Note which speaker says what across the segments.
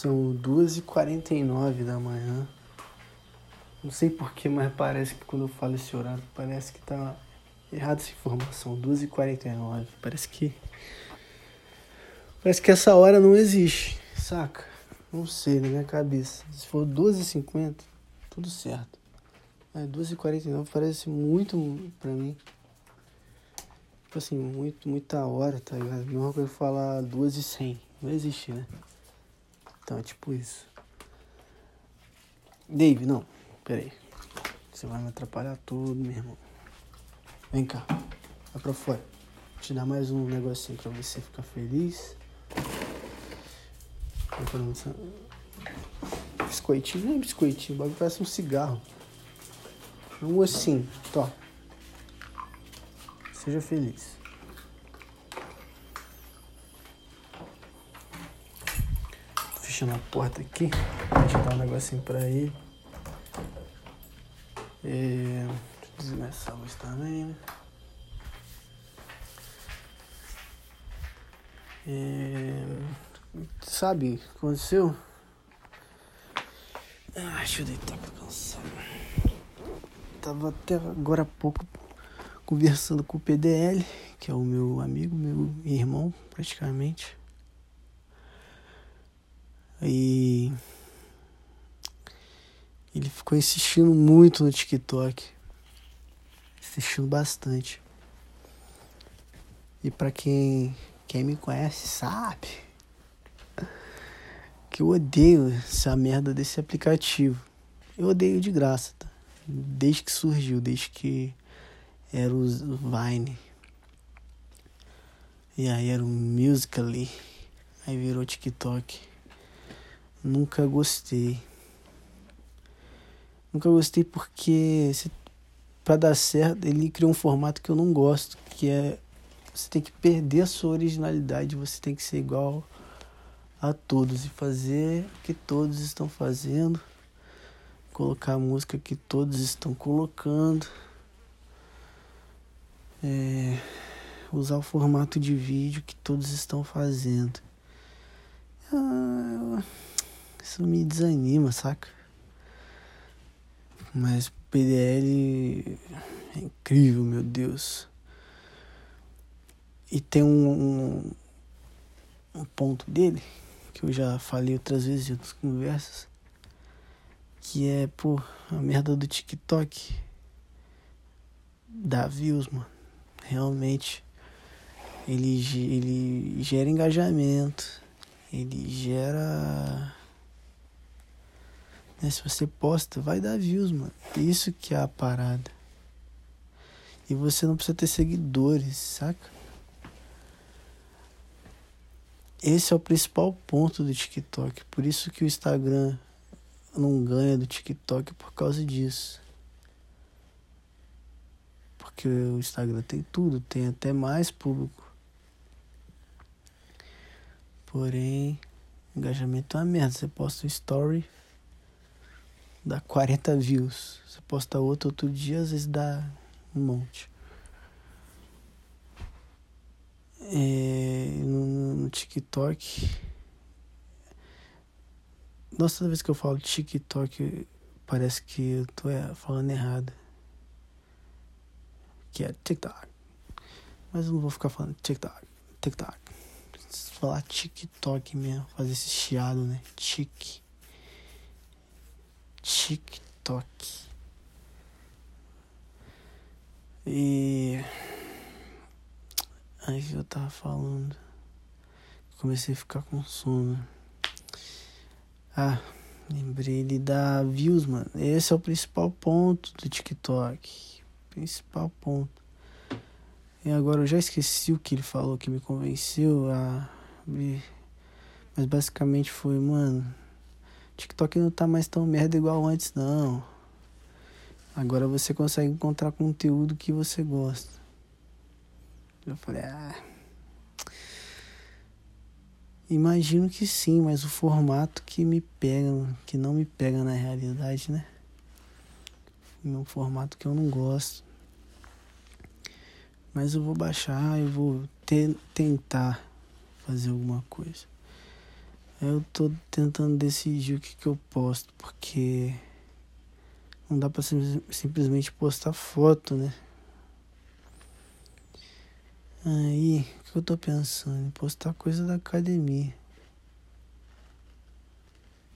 Speaker 1: São 2h49 da manhã. Não sei porquê, mas parece que quando eu falo esse horário, parece que tá errada essa informação. 2h49. Parece que. Parece que essa hora não existe, saca? Não sei, na minha cabeça. Se for 12h50, tudo certo. Mas 2h49 parece muito pra mim. Tipo assim, muito, muita hora, tá ligado? Mesma coisa falar 2h100. Não existe, né? Então é tipo isso. Dave, não. Pera aí. Você vai me atrapalhar todo, meu irmão. Vem cá. Vai pra fora. Vou te dar mais um negocinho pra você ficar feliz. Biscoitinho, não é biscoitinho, o bagulho parece um cigarro. Um ossinho, tó. Seja feliz. Tô fechando a porta aqui. Deixa eu dar um negocinho pra ele. É, deixa eu essa luz também, né? É, sabe o que aconteceu? Ah, deixa eu deitar pra cansar. Tava até agora há pouco conversando com o PDL, que é o meu amigo, meu irmão, praticamente. E ele ficou insistindo muito no TikTok. Insistindo bastante. E para quem, quem me conhece sabe que eu odeio essa merda desse aplicativo. Eu odeio de graça, tá? Desde que surgiu, desde que era o Vine. E aí era o Musical.ly. Aí virou TikTok. Nunca gostei. Nunca gostei porque para dar certo ele criou um formato que eu não gosto, que é você tem que perder a sua originalidade, você tem que ser igual a todos e fazer o que todos estão fazendo, colocar a música que todos estão colocando, é, usar o formato de vídeo que todos estão fazendo. Ah, isso me desanima, saca? Mas PDL é incrível, meu Deus. E tem um, um, um, ponto dele, que eu já falei outras vezes em outras conversas, que é, pô, a merda do TikTok dá views, mano. Realmente, ele, ele gera engajamento, ele gera né? Se você posta, vai dar views, mano. Isso que é a parada. E você não precisa ter seguidores, saca? Esse é o principal ponto do TikTok. Por isso que o Instagram não ganha do TikTok por causa disso. Porque o Instagram tem tudo, tem até mais público. Porém, engajamento é uma merda. Você posta um story, dá 40 views. Você posta outro outro dia, às vezes dá um monte. É, no, no, TikTok. Nossa, toda vez que eu falo TikTok, parece que eu tô é, falando errado. Que é TikTok. Mas eu não vou ficar falando TikTok, TikTok. Falar TikTok mesmo, fazer esse chiado, né? Tik. TikTok. E aí eu tava falando. Comecei a ficar com sono. Ah, lembrei de dar views, mano. Esse é o principal ponto do TikTok. Principal ponto. E agora eu já esqueci o que ele falou que me convenceu a. Mas basicamente foi, mano TikTok não tá mais tão merda igual antes, não. Agora você consegue encontrar conteúdo que você gosta. Eu falei, ah. Imagino que sim, mas o formato que me pega, que não me pega na realidade, né? É um formato que eu não gosto. Mas eu vou baixar, eu vou ter, tentar fazer alguma coisa. Eu tô tentando decidir o que, que eu posto, porque não dá pra sim, simplesmente postar foto, né? Aí, o que eu tô pensando? Postar coisa da academia.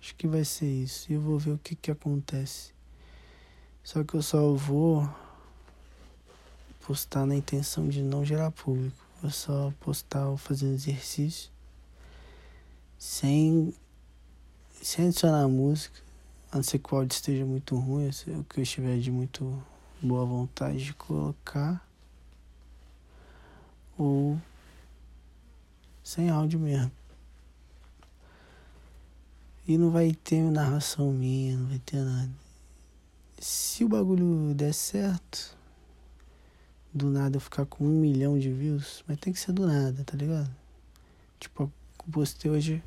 Speaker 1: Acho que vai ser isso. E eu vou ver o que que acontece. Só que eu só vou postar na intenção de não gerar público. Vou só postar fazendo exercício. Sem, sem adicionar música. A não ser que o áudio esteja muito ruim. O que eu estiver de muito boa vontade de colocar. Ou sem áudio mesmo. E não vai ter narração minha, não vai ter nada. Se o bagulho der certo, do nada eu ficar com um milhão de views, mas tem que ser do nada, tá ligado? Tipo, postei hoje,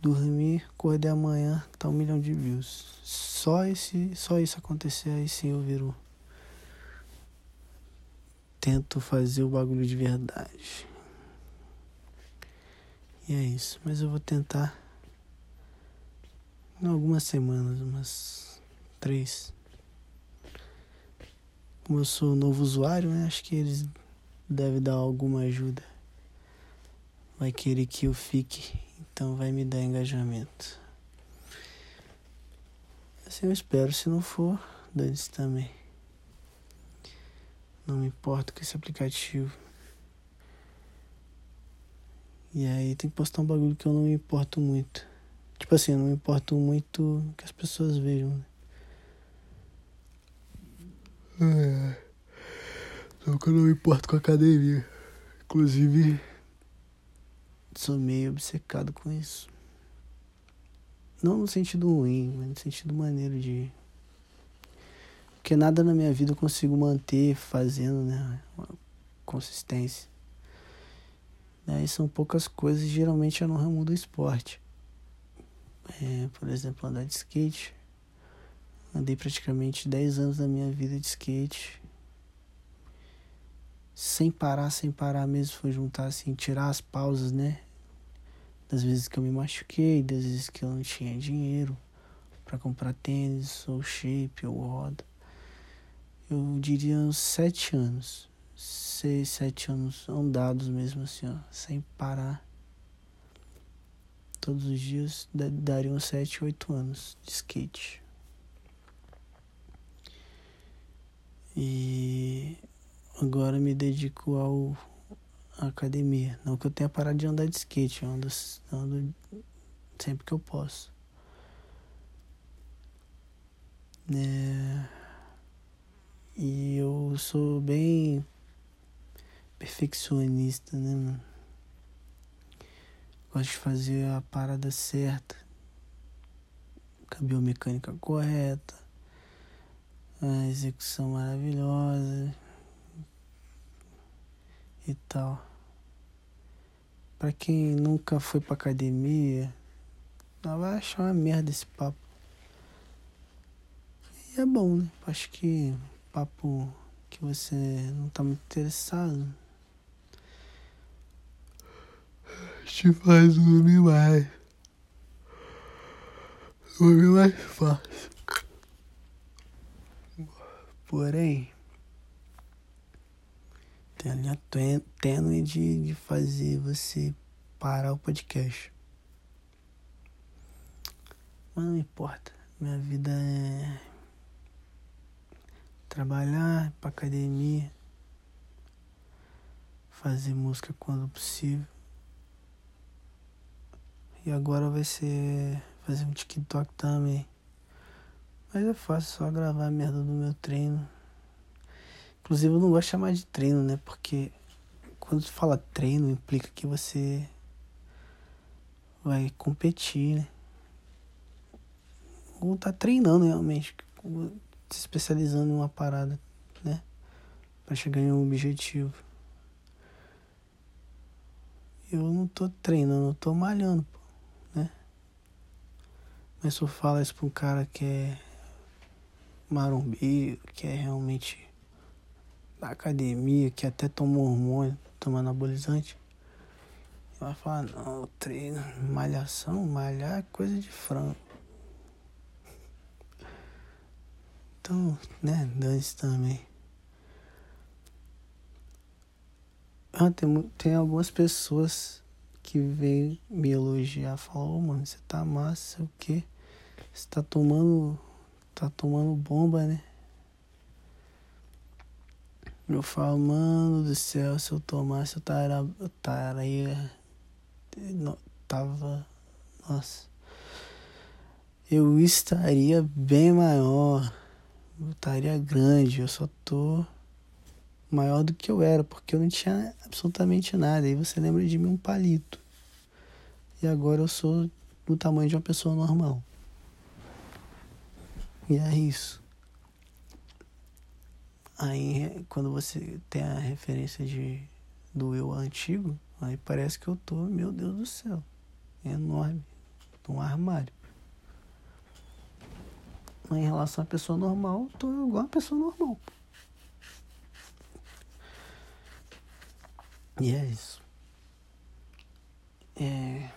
Speaker 1: dormi, acordei amanhã, tá um milhão de views. Só esse, só isso acontecer, aí sim eu viro. Tento fazer o bagulho de verdade. E é isso. Mas eu vou tentar. Em algumas semanas, umas três. Como eu sou novo usuário, né? Acho que eles devem dar alguma ajuda. Vai querer que eu fique, então vai me dar engajamento. Assim eu espero, se não for, dane-se também. Não me importo com esse aplicativo. E aí tem que postar um bagulho que eu não me importo muito. Tipo assim, eu não me importo muito que as pessoas vejam, né? É. Só que eu não me importo com a academia. Inclusive, sou meio obcecado com isso. Não no sentido ruim, mas no sentido maneiro de. Porque nada na minha vida eu consigo manter fazendo, né? Uma consistência. Daí são poucas coisas, geralmente é no ramo do esporte. É, por exemplo, andar de skate. Andei praticamente 10 anos da minha vida de skate. Sem parar, sem parar mesmo. Foi juntar assim, tirar as pausas, né? Das vezes que eu me machuquei, das vezes que eu não tinha dinheiro para comprar tênis, ou shape, ou roda. Eu diria uns 7 anos seis, sete anos andados mesmo assim, ó, sem parar. Todos os dias dariam sete, oito anos de skate. E agora me dedico ao à academia. Não que eu tenha parado de andar de skate, eu ando, ando sempre que eu posso. É, e eu sou bem perfeccionista, né, mano? Gosto de fazer a parada certa, com a biomecânica correta, a execução maravilhosa e tal. Pra quem nunca foi pra academia, vai achar uma merda esse papo. E é bom, né? Acho que papo que você não tá muito interessado. te faz dormir mais. Dormir mais fácil. Porém, tem a linha tênue de, de fazer você parar o podcast. Mas não importa. Minha vida é trabalhar, ir pra academia, fazer música quando possível. E agora vai ser fazer um TikTok também. Mas é fácil só gravar a merda do meu treino. Inclusive eu não gosto de chamar de treino, né? Porque quando tu fala treino implica que você vai competir, né? Ou tá treinando realmente, se especializando em uma parada, né? Pra chegar em um objetivo. Eu não tô treinando, eu tô malhando, pô. Mas se eu falar isso pra um cara que é marombeiro, que é realmente da academia, que até tomou hormônio, toma anabolizante, Vai falar, não, treino, malhação, malhar é coisa de frango. Então, né, dane-se também. Ah, tem, tem algumas pessoas que vêm me elogiar, falam, oh, mano, você tá massa, o quê? Você tá tomando. tá tomando bomba, né? Eu falo, mano do céu, se eu tomasse, eu estaria. Eu tava. Nossa. Eu estaria bem maior. Eu estaria grande. Eu só tô maior do que eu era, porque eu não tinha absolutamente nada. Aí você lembra de mim um palito. E agora eu sou do tamanho de uma pessoa normal. E é isso. Aí quando você tem a referência de do eu antigo, aí parece que eu tô, meu Deus do céu, enorme, um armário. Mas em relação à pessoa normal, eu tô igual a pessoa normal. E é isso. É...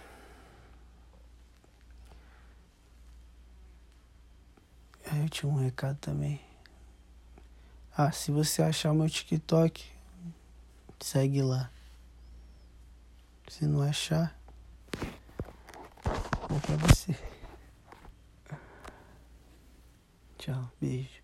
Speaker 1: Eu tinha um recado também. Ah, se você achar meu TikTok, segue lá. Se não achar, vou pra você. Tchau, beijo.